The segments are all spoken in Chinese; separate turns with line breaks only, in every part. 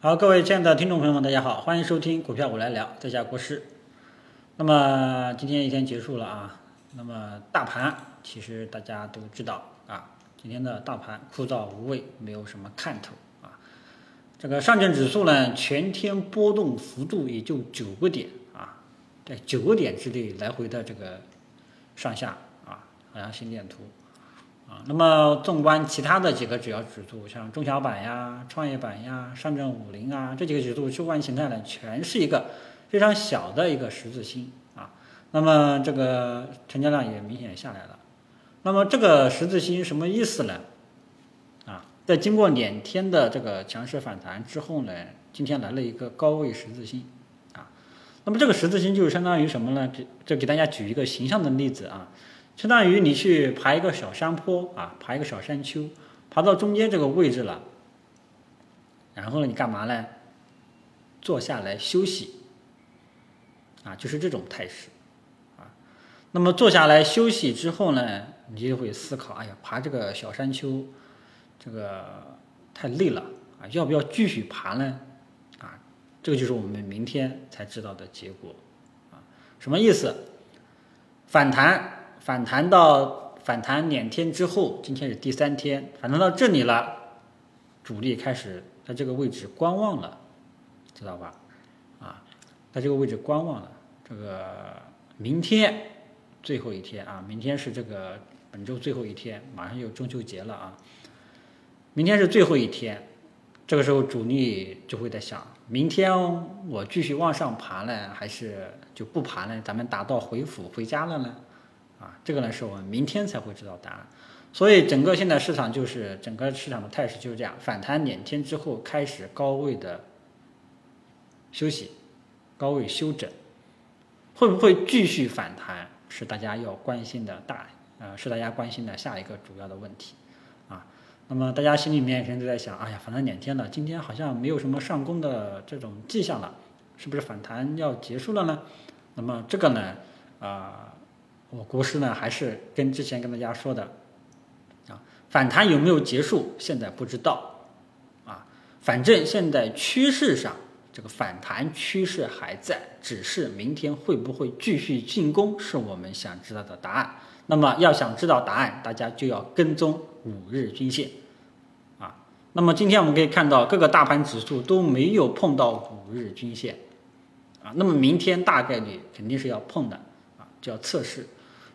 好，各位亲爱的听众朋友们，大家好，欢迎收听股票我来聊，在家国师。那么今天一天结束了啊，那么大盘其实大家都知道啊，今天的大盘枯燥无味，没有什么看头啊。这个上证指数呢，全天波动幅度也就九个点啊，在九个点之内来回的这个上下啊，好像心电图。啊，那么纵观其他的几个主要指数，像中小板呀、创业板呀、上证五零啊这几个指数，收盘形态呢，全是一个非常小的一个十字星啊。那么这个成交量也明显下来了。那么这个十字星什么意思呢？啊，在经过两天的这个强势反弹之后呢，今天来了一个高位十字星啊。那么这个十字星就相当于什么呢？给这给大家举一个形象的例子啊。相当于你去爬一个小山坡啊，爬一个小山丘，爬到中间这个位置了，然后呢，你干嘛呢？坐下来休息，啊，就是这种态势，啊，那么坐下来休息之后呢，你就会思考，哎呀，爬这个小山丘，这个太累了啊，要不要继续爬呢？啊，这个就是我们明天才知道的结果，啊，什么意思？反弹。反弹到反弹两天之后，今天是第三天，反弹到这里了，主力开始在这个位置观望了，知道吧？啊，在这个位置观望了。这个明天最后一天啊，明天是这个本周最后一天，马上就中秋节了啊。明天是最后一天，这个时候主力就会在想：明天我继续往上爬呢，还是就不爬呢？咱们打道回府回家了呢？啊，这个呢是我们明天才会知道答案，所以整个现在市场就是整个市场的态势就是这样，反弹两天之后开始高位的休息，高位休整，会不会继续反弹是大家要关心的大，呃，是大家关心的下一个主要的问题，啊，那么大家心里面现在在想，哎呀，反弹两天了，今天好像没有什么上攻的这种迹象了，是不是反弹要结束了呢？那么这个呢，啊。我国师呢，还是跟之前跟大家说的，啊，反弹有没有结束，现在不知道，啊，反正现在趋势上这个反弹趋势还在，只是明天会不会继续进攻，是我们想知道的答案。那么要想知道答案，大家就要跟踪五日均线，啊，那么今天我们可以看到各个大盘指数都没有碰到五日均线，啊，那么明天大概率肯定是要碰的，啊，就要测试。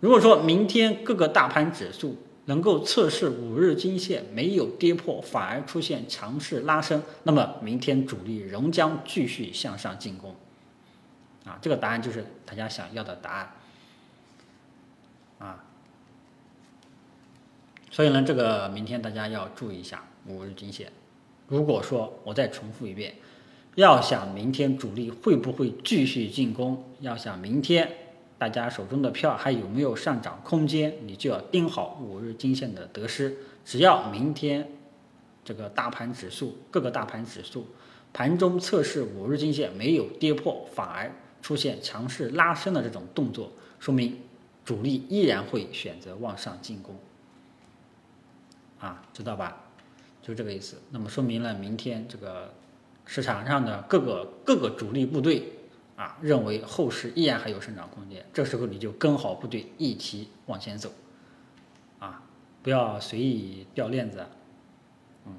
如果说明天各个大盘指数能够测试五日均线没有跌破，反而出现强势拉升，那么明天主力仍将继续向上进攻。啊，这个答案就是大家想要的答案。啊，所以呢，这个明天大家要注意一下五日均线。如果说我再重复一遍，要想明天主力会不会继续进攻，要想明天。大家手中的票还有没有上涨空间？你就要盯好五日均线的得失。只要明天这个大盘指数各个大盘指数盘中测试五日均线没有跌破，反而出现强势拉升的这种动作，说明主力依然会选择往上进攻。啊，知道吧？就这个意思。那么说明了明天这个市场上的各个各个主力部队。啊，认为后市依然还有生长空间，这时候你就跟好部队一起往前走，啊，不要随意掉链子，嗯，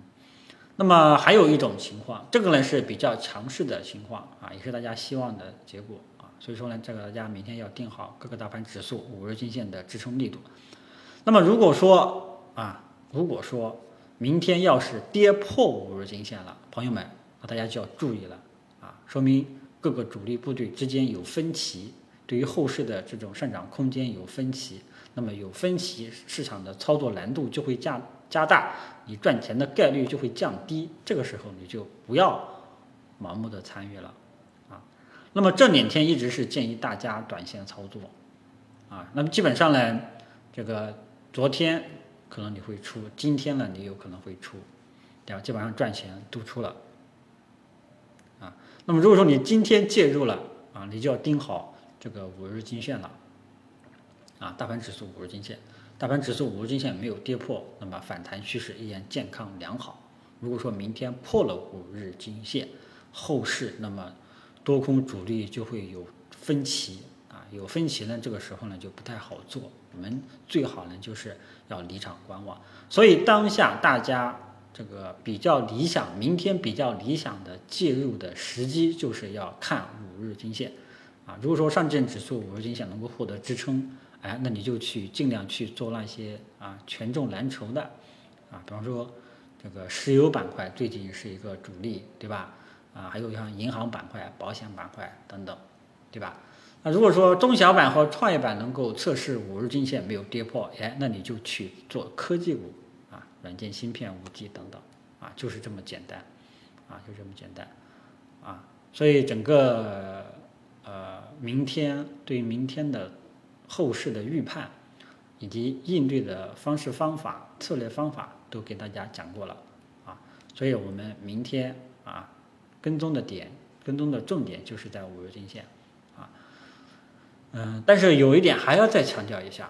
那么还有一种情况，这个呢是比较强势的情况啊，也是大家希望的结果啊，所以说呢，这个大家明天要定好各个大盘指数五日均线的支撑力度。那么如果说啊，如果说明天要是跌破五日均线了，朋友们，那大家就要注意了啊，说明。各个主力部队之间有分歧，对于后市的这种上涨空间有分歧，那么有分歧，市场的操作难度就会加加大，你赚钱的概率就会降低。这个时候你就不要盲目的参与了，啊，那么这两天一直是建议大家短线操作，啊，那么基本上呢，这个昨天可能你会出，今天呢你有可能会出，对吧？基本上赚钱都出了。那么如果说你今天介入了啊，你就要盯好这个五日均线了，啊，大盘指数五日均线，大盘指数五日均线没有跌破，那么反弹趋势依然健康良好，如果说明天破了五日均线，后市那么多空主力就会有分歧啊，有分歧呢，这个时候呢就不太好做。我们最好呢就是要离场观望。所以当下大家这个比较理想，明天比较理想的介入的时机就是要看五日均线啊。如果说上证指数五日均线能够获得支撑，哎，那你就去尽量去做那些啊权重蓝筹的啊，比方说这个石油板块最近是一个主力，对吧？啊，还有像银行板块、保险板块等等，对吧？那如果说中小板和创业板能够测试五日均线没有跌破，哎，那你就去做科技股，软件芯片、五 G 等等啊，就是这么简单啊，就这么简单啊。所以整个呃，明天对明天的后市的预判以及应对的方式方法、策略方法都给大家讲过了啊。所以我们明天啊。跟踪的点，跟踪的重点就是在五日均线，啊，嗯，但是有一点还要再强调一下，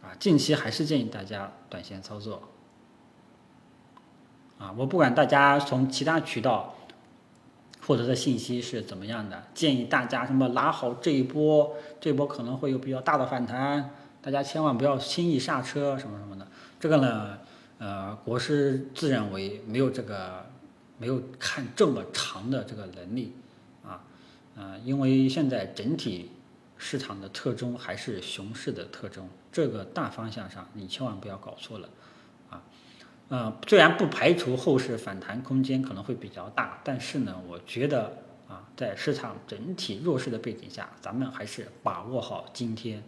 啊，近期还是建议大家短线操作，啊，我不管大家从其他渠道获得的信息是怎么样的，建议大家什么拿好这一波，这波可能会有比较大的反弹，大家千万不要轻易下车，什么什么的，这个呢，呃，国师自认为没有这个。没有看这么长的这个能力，啊，啊，因为现在整体市场的特征还是熊市的特征，这个大方向上你千万不要搞错了，啊，呃，虽然不排除后市反弹空间可能会比较大，但是呢，我觉得啊，在市场整体弱势的背景下，咱们还是把握好今天，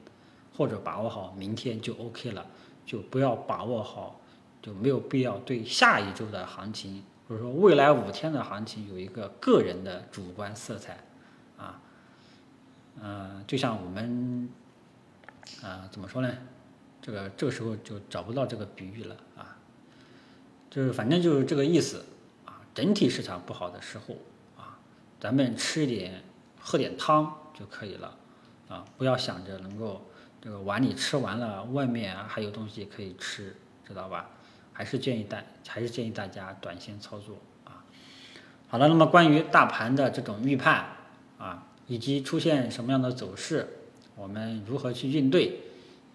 或者把握好明天就 OK 了，就不要把握好，就没有必要对下一周的行情。或者说未来五天的行情有一个个人的主观色彩，啊，嗯，就像我们，啊，怎么说呢？这个这个时候就找不到这个比喻了啊，就是反正就是这个意思啊。整体市场不好的时候啊，咱们吃一点喝点汤就可以了啊，不要想着能够这个碗里吃完了，外面还有东西可以吃，知道吧？还是建议大，还是建议大家短线操作啊。好了，那么关于大盘的这种预判啊，以及出现什么样的走势，我们如何去应对，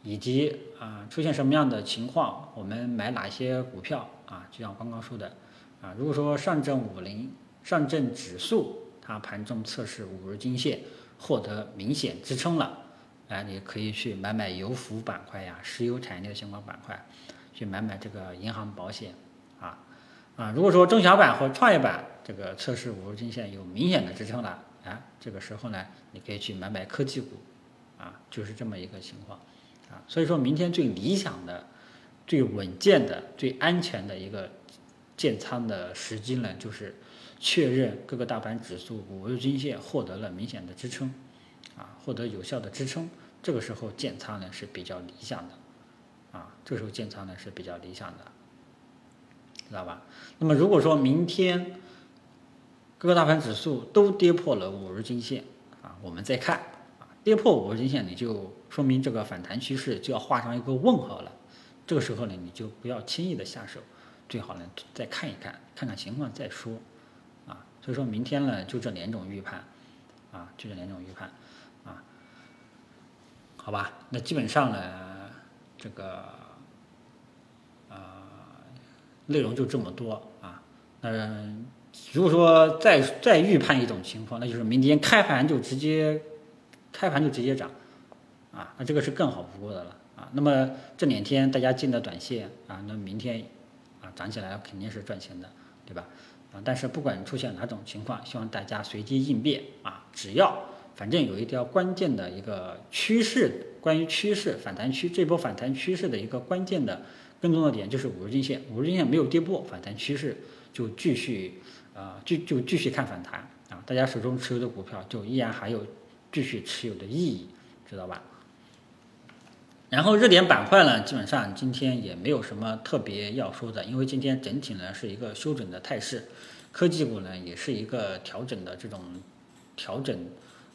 以及啊出现什么样的情况，我们买哪些股票啊？就像刚刚说的啊，如果说上证五零、上证指数它盘中测试五日均线，获得明显支撑了，哎，你可以去买买油服板块呀、石油产业的相关板块。去买买这个银行保险，啊啊，如果说中小板和创业板这个测试五日均线有明显的支撑了，啊，这个时候呢，你可以去买买科技股，啊，就是这么一个情况，啊，所以说明天最理想的、最稳健的、最安全的一个建仓的时机呢，就是确认各个大盘指数五日均线获得了明显的支撑，啊，获得有效的支撑，这个时候建仓呢是比较理想的。啊，这时候建仓呢是比较理想的，知道吧？那么如果说明天各个大盘指数都跌破了五日均线啊，我们再看啊，跌破五日均线，你就说明这个反弹趋势就要画上一个问号了。这个时候呢，你就不要轻易的下手，最好呢再看一看，看看情况再说啊。所以说明天呢，就这两种预判啊，就这两种预判啊，好吧？那基本上呢。这个，呃，内容就这么多啊。嗯，如果说再再预判一种情况，那就是明天开盘就直接开盘就直接涨，啊，那这个是更好不过的了那么这两天大家进的短线啊，那明天啊涨起来肯定是赚钱的，对吧？啊，但是不管出现哪种情况，希望大家随机应变啊，只要。反正有一条关键的一个趋势，关于趋势反弹区这波反弹趋势的一个关键的跟踪的点就是五日均线，五日均线没有跌破，反弹趋势就继续啊，就就继续看反弹啊，大家手中持有的股票就依然还有继续持有的意义，知道吧？然后热点板块呢，基本上今天也没有什么特别要说的，因为今天整体呢是一个休整的态势，科技股呢也是一个调整的这种调整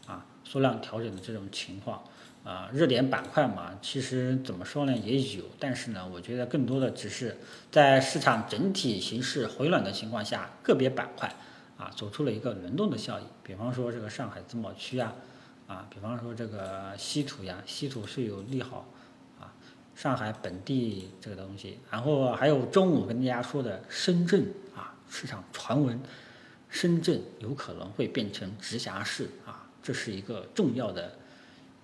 啊。缩量调整的这种情况，啊，热点板块嘛，其实怎么说呢，也有，但是呢，我觉得更多的只是在市场整体形势回暖的情况下，个别板块啊走出了一个轮动的效应。比方说这个上海自贸区呀，啊，比方说这个稀土呀，稀土是有利好，上海本地这个东西，然后还有中午跟大家说的深圳啊，市场传闻深圳有可能会变成直辖市啊，这是一个重要的。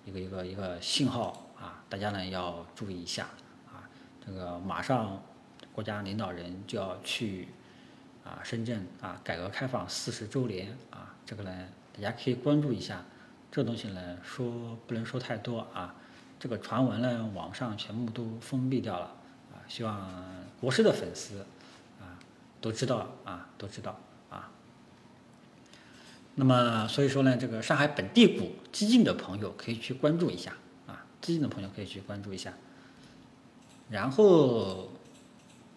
一个一个一个信号啊，大家呢要注意一下啊。这个马上国家领导人就要去啊深圳啊，改革开放四十周年啊，这个呢大家可以关注一下。这东西呢说不能说太多啊，这个传闻呢网上全部都封闭掉了啊。希望国师的粉丝啊都知道啊都知道啊。那么，所以说呢，这个上海本地股激进的朋友可以去关注一下啊，激进的朋友可以去关注一下。然后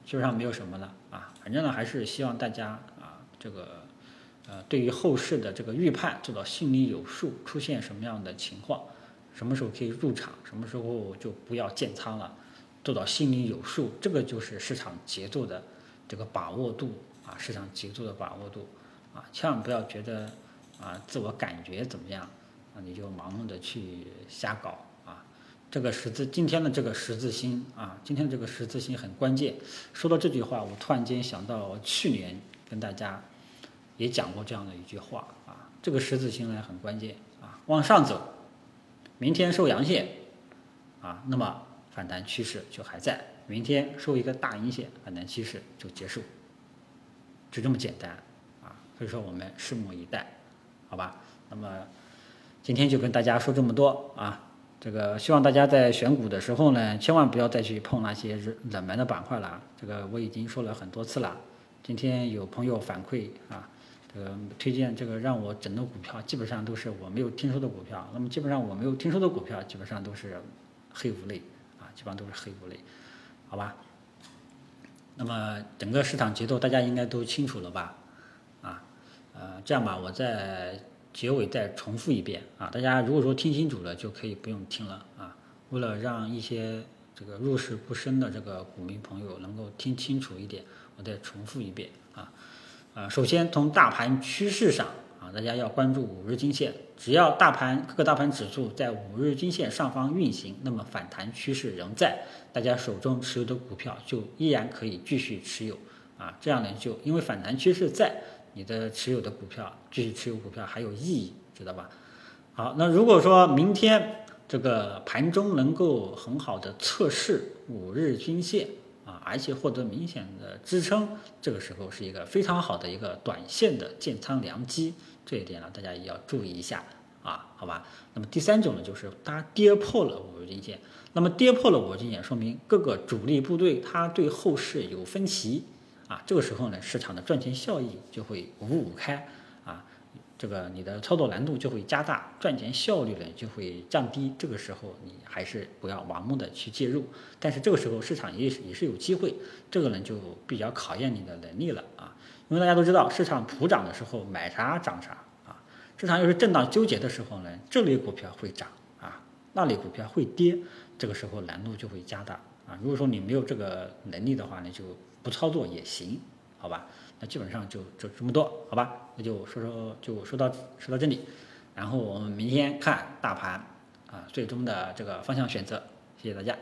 基本上没有什么了啊，反正呢还是希望大家啊，这个呃，对于后市的这个预判做到心里有数，出现什么样的情况，什么时候可以入场，什么时候就不要建仓了，做到心里有数，这个就是市场节奏的这个把握度啊，市场节奏的把握度啊，千万不要觉得。啊，自我感觉怎么样？啊，你就盲目的去瞎搞啊！这个十字，今天的这个十字星啊，今天的这个十字星很关键。说到这句话，我突然间想到去年跟大家也讲过这样的一句话啊，这个十字星呢很关键啊，往上走，明天收阳线啊，那么反弹趋势就还在；明天收一个大阴线，反弹趋势就结束，就这么简单啊！所以说我们拭目以待。好吧，那么今天就跟大家说这么多啊。这个希望大家在选股的时候呢，千万不要再去碰那些冷门的板块了。这个我已经说了很多次了。今天有朋友反馈啊，这个推荐这个让我整的股票，基本上都是我没有听说的股票。那么基本上我没有听说的股票，基本上都是黑五类啊，基本上都是黑五类，好吧？那么整个市场节奏大家应该都清楚了吧？啊呃，这样吧，我在结尾再重复一遍啊，大家如果说听清楚了，就可以不用听了啊。为了让一些这个入市不深的这个股民朋友能够听清楚一点，我再重复一遍啊。啊，首先从大盘趋势上啊，大家要关注五日均线，只要大盘各个大盘指数在五日均线上方运行，那么反弹趋势仍在，大家手中持有的股票就依然可以继续持有啊。这样呢，就因为反弹趋势在。你的持有的股票继续持有股票还有意义，知道吧？好，那如果说明天这个盘中能够很好的测试五日均线啊，而且获得明显的支撑，这个时候是一个非常好的一个短线的建仓良机，这一点呢大家也要注意一下啊，好吧？那么第三种呢，就是它跌破了五日均线，那么跌破了五日均线，说明各个主力部队它对后市有分歧。啊，这个时候呢，市场的赚钱效益就会五五开，这个你的操作难度就会加大，赚钱效率呢就会降低。这个时候你还是不要盲目的去介入，但是这个时候市场也是也是有机会，这个呢就比较考验你的能力了啊。因为大家都知道，市场普涨的时候买啥涨啥啊，市场又是震荡纠结的时候呢，这类股票会涨啊，那类股票会跌，这个时候难度就会加大啊。如果说你没有这个能力的话呢，就不操作也行，好吧？那基本上就就这么多，好吧？那就说说就说到说到这里，然后我们明天看大盘啊，最终的这个方向选择。谢谢大家。